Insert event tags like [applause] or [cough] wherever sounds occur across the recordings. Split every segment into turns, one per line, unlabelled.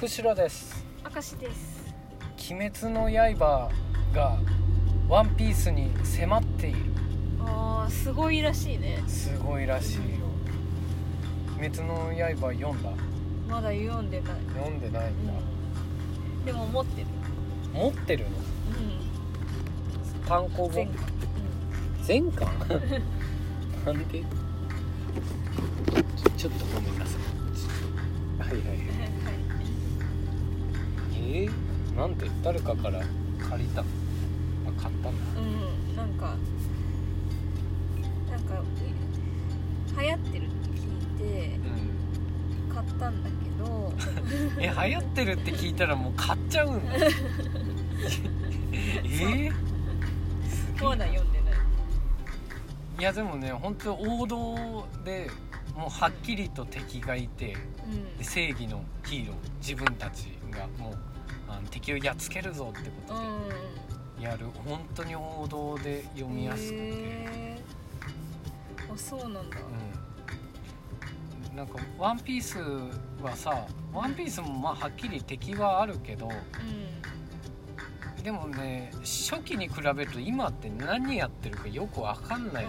釧路です。
明石です。
鬼滅の刃がワンピースに迫っている。
あーすごいらしいね。
すごいらしいよ。鬼滅の刃読んだ？
まだ読んでない、
読んでないんだ、
うん、でも持ってる。
持ってるの？
うん。
単行
前
本
回
全巻？[laughs] なんで？ちょちょっとごめんなさい。はいはいはい
うんはい
えー、なんで誰かから借りた？あ買ったんだ。
うんなんかなんかい流行ってるって聞いて
う
買ったんだけど。
ん。え流行ってるって聞いたらもう買っちゃうんだ。[laughs] え？ー、
まだ読んでない。
いやでもね本当王道でもうはっきりと敵がいて
うん。
で正義のヒーロー自分たちがもうあの敵をやっつけるぞってこと
うん。
でやる本当に王道で読みやすくて、
へー。あそうなんだ。
うん、なんか「ワンピースはさ「ワンピースもまあはっきり敵はあるけど
うん
でもね初期に比べると今って何やってるかよく分かんない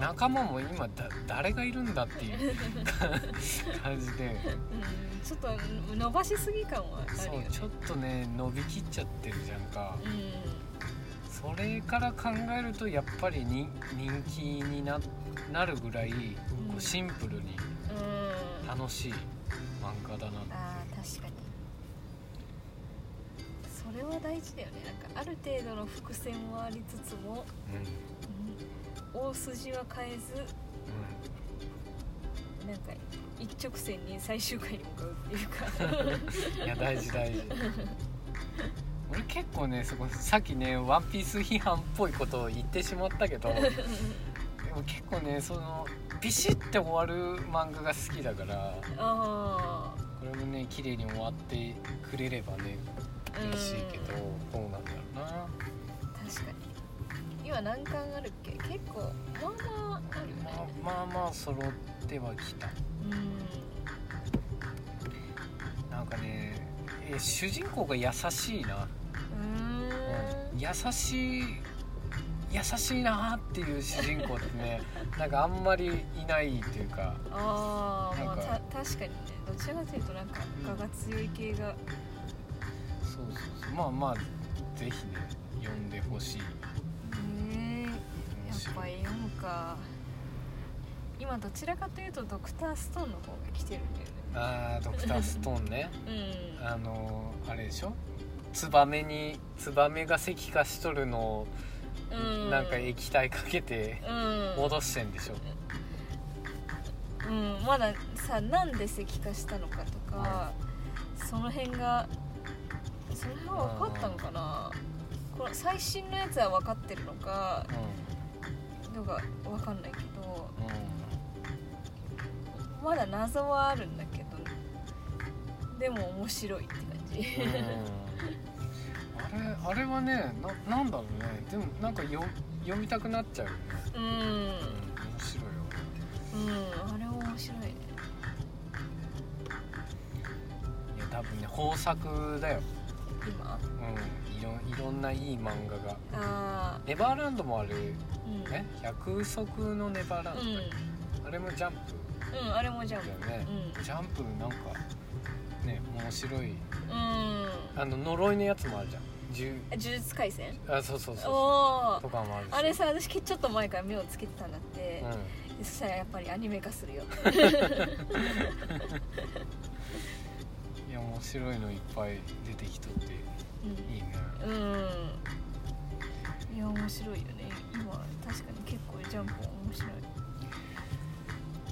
仲間も今だ誰がいるんだっていう [laughs] 感じで。
うん。ちょっと伸ばしすぎ感はあるよね。
そうちょっとね伸びきっちゃってるじゃんか。
う
それから考えるとやっぱりに人気にななるぐらいこ
うん。
うシンプルに
んうん。
楽しい漫画だな
あー確かにそれは大事だよね。なんかある程度の伏線はありつつも、
うん。
うん。大筋は変えずなんか一直線に最終回に向かうっていうか。
う [laughs] んいや大事大事。俺結構ねそこさっきね「ワンピース批判っぽいことを言ってしまったけど [laughs] でも結構ねそのビシッて終わる漫画が好きだから
あ
これもね綺麗に終わってくれればねしいけどどうなんだろうな。
確かに。今何巻あるっけ？結構まあまああるよね。
まあまあまあ揃ってはきた。なんかねえ主人公が優しいな、
うん。
優しい優しいなっていう主人公ってね [laughs] なんかあんまりいないというか。
ああまあ確かにね。どちらかというとなんか我が強い系が
そうそうそう。まあまあぜひね読んでほしい。
ねえや
面
っぱ読むか今どちらかというとドクターストーンの方が来てるんだよね
あードクターストーンね。
うん。
あのあれでしょ？ツバメにツバメが石化しとるのを
うん。
なんか液体かけて
うん。
戻してんでしょ、
うん。まださなんで石化したのかとか、その辺がその辺は分かったのかな？この最新のやつは分かってるのか？のが分かんないけど。まだ謎はあるんだけど。でも面白いって感じ。
あれあれはねななんだろうね。でもなんかよ読みたくなっちゃうよね、
うん。
うん、面白いよ
うんあれは面白いね。
いや多分ね豊作だよ
今。
うんいろいろんないい漫画が。
あ
ネバーランドもある
ーうん。
ね百足のネバーランド、あれもジャンプ。
うん、うん、あれもじゃん
だよね、
うん。
ジャンプなんかね面白い。
うん。
あの呪いのやつもあるじゃん。十
呪術廻戦？
あそうそうそう
おお
とかもあるし。
あれさ私ちょっと前から目をつけてたんだって、
うん。
でそしたらやっぱりアニメ化するよ [laughs]
いや面白いのいっぱい出てきとっていいね。
うん、うん、いや面白いよね。今確かに結構ジャンプ面白い。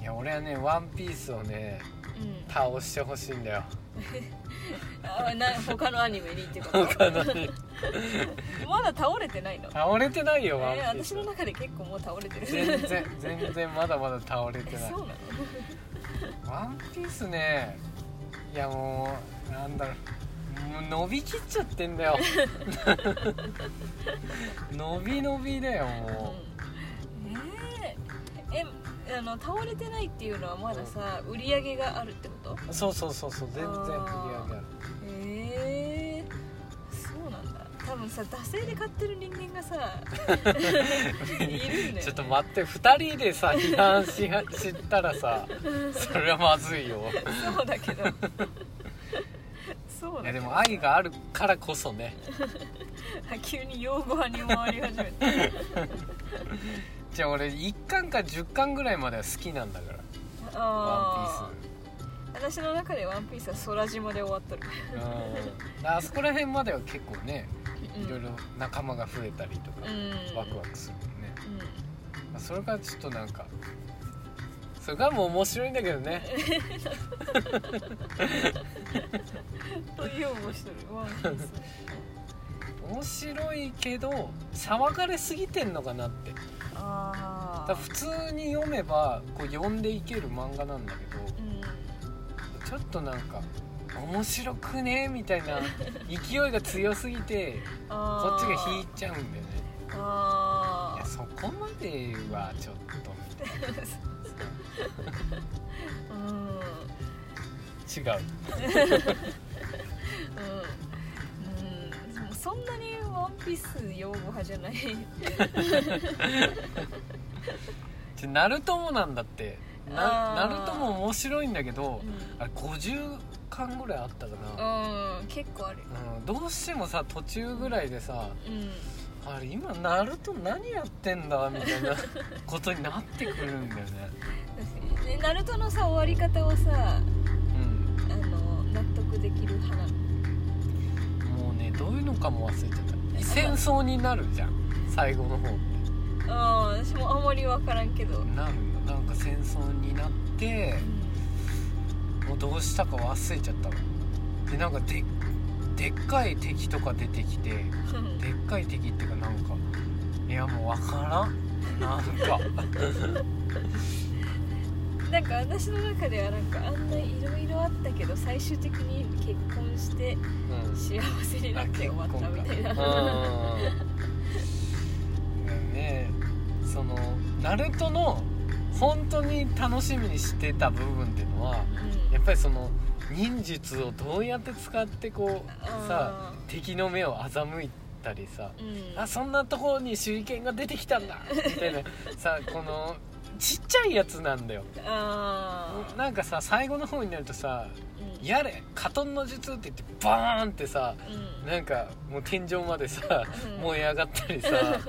いや俺はねワンピースをね
うん。
倒してほしいんだよ。[laughs]
あな他のアニメにってこと？[laughs]
他のね
まだ倒れてないの？
倒れてないよ
えー私の中で結構もう倒れてる。
全然全然まだまだ倒れてない。
え [laughs] そうなの？
ワンピースねいやもうなんだろう。伸びきっちゃってんだよ。[laughs] 伸び伸びだよも
うん。えー、えあの倒れてないっていうのはまださ売り上げがあるってこと？
そうそうそうそう全然売り上げある
分さ惰性で買ってる人間がさ [laughs] いるんだ
ちょっと待って2人でさ批判しは知ったらさそれはまずいよ。
そうだけど。そうだけど。
いやでも愛があるからこそね。
急に用語派に回り始めて。
じゃあ俺1巻か10巻ぐらいまでは好きなんだから「ワ
あ
ンピース。
私の中で「ワンピースは空島で終わっとる。
うん。あそこら辺までは結構ね
うん
いろいろ仲間が増えたりとか
うん。
ワクワクするもんね、
う
まあ、それからちょっとなんかそれからもう面白いんだけどね。
んという面白い。
面白いけど騒がれすぎてんのかなって。だ普通に読めばこう読んでいける漫画なんだけど
うん。
ちょっとなんか面白くね？みたいな [laughs] 勢いが強すぎてこっちが引いちゃうんだよね。
あ
いやそこまではちょっと。みたいな
あうん。
違う。[laughs]
うん、うん、そんなにワンピース用語派じゃない。
でナルトもなんだって。ナルトも面白いんだけど
う
あれ50巻ぐらいあったかな、
ん、うん、結構あるよ。
うん、どうしてもさ途中ぐらいでさ
うん。
あれ今ナルト何やってんだみたいな [laughs] ことになってくるんだよね。
確かに。でナルトのさ終わり方はさ
うん。
あの納得できる派なの。
もうねどういうのかも忘れちゃった。戦争になるじゃん。最後の方って。
あー私もあんまり分からんけど、
なるんだなんか戦争になってもうどうしたか忘れちゃったわ。でなんかででっかい敵とか出てきてでっかい敵っていうかなんかいやもう分からん。なんか。[laughs]
なんか私の中ではなんかあんないろいろあったけど最終的に結婚して
うん。
幸せになって終わったみたいな。
うん [laughs] ねそのナルトの本当に楽しみにしてた部分っていうのはやっぱりその忍術をどうやって使ってこうさ敵の目を欺いたりさ
うん。
あそんなところに手裏剣が出てきたんだみたいな。さこのちっちゃいやつなんだよ。なんかさ最後の方になるとさ
うん。
やれカトンの術って言ってバーンってさ
うん。
なんかもう天井までさ
うん。
燃え上がったりさ [laughs]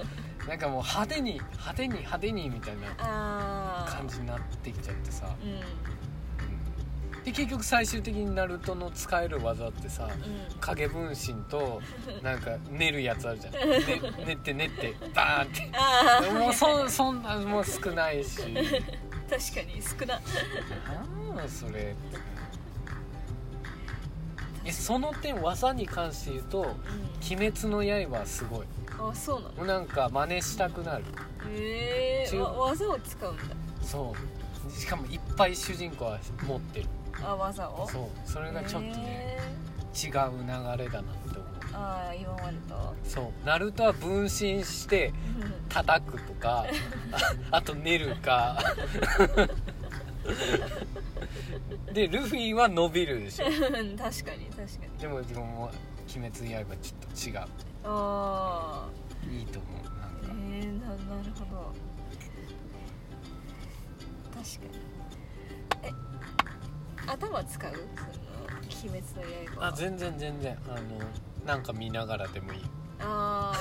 なんかもう派手に派手に派手にみたいな感じになってきちゃってさ。
うん。
うんで結局最終的にナルトの使える技ってさ
うん。
影分身と [laughs] なんか練るやつあるじゃん、ね、練って練ってバーンって。もうそそんなもう少ないし。[laughs]
確かに少な。
なんだそれえその点技に関して言うと
うん「
鬼滅の刃」はすごい
あそうなの？
なんか真似したくなる。中
え。えわ技を使うんだ。
そう。しかもいっぱい主人公は持ってる。
あ技を？
そう。それがちょっとね、
へ
違う流れだなって思う。
ーああ今までと？
そう。ナルトは分身して叩くとかあ [laughs] あと練るか。[laughs] でルフィは伸びるでしょ。
確かに確かに。
でもでももう「鬼滅の刃」ちょっと違う
ああ
いいと思うなん
え
か
ー、ななるほど。確かに。え頭使う？その「鬼滅の刃」
あ全然全然。あのなんか見ながらでもいい。
あ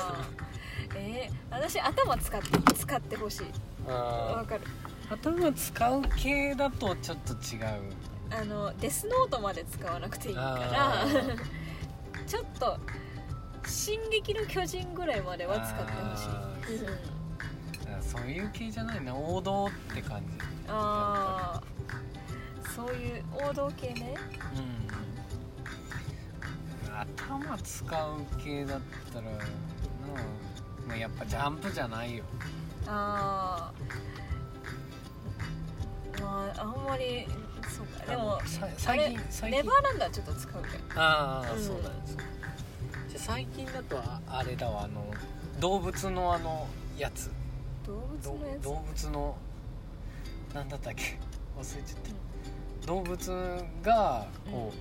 ー。えー、私頭使って使ってほしい。わ
あ
かる。
頭使う系だとちょっと違う。
あのデスノートまで使わなくていいから。
あ [laughs]
ちょっと「進撃の巨人」ぐらいまでは使ってほし
あ
い。うん。
あそういう系じゃないな王道って感じ。
ああそういう王道系ね。
うん。頭使う系だったらなあ。まあやっぱジャンプじゃないよ。
ああまああんまりそうか。でも
最
れ
近最近。
ネバーランドはちょっと使うじ
ああ、
うん。
そうなんですじゃあ最近だとああれだわあの動物のあのやつ。
動物
ど
のやつ？
動物のなんだったっけ？忘れちゃった。動物がこう、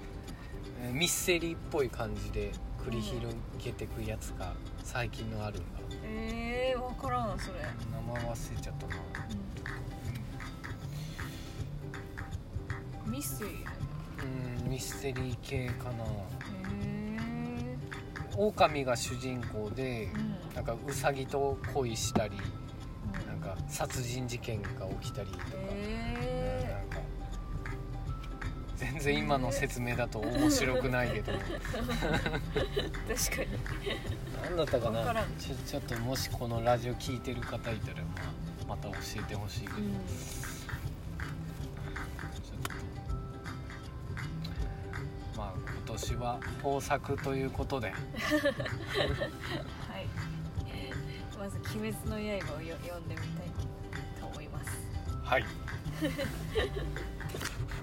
えーミステリーっぽい感じで繰り広げてくやつが最近のあるんだ。
えー、分からんそれ、
名前忘れちゃったな、
うん、ミステリー
うん、ミステリー系かな狼が主人公で
うん。
なんかウサギと恋したりなんか殺人事件が起きたりとか、
へ
なんか全然今の説明だと面白くないけど。
え確かに。
何だったかな？ん。ちょちょっともしこのラジオ聞いてる方いたら、まあ、また教えてほしいけど、
うん
年は豊作ということで。
はい。まず「鬼滅の刃」をよ読んでみたいと思います。
はい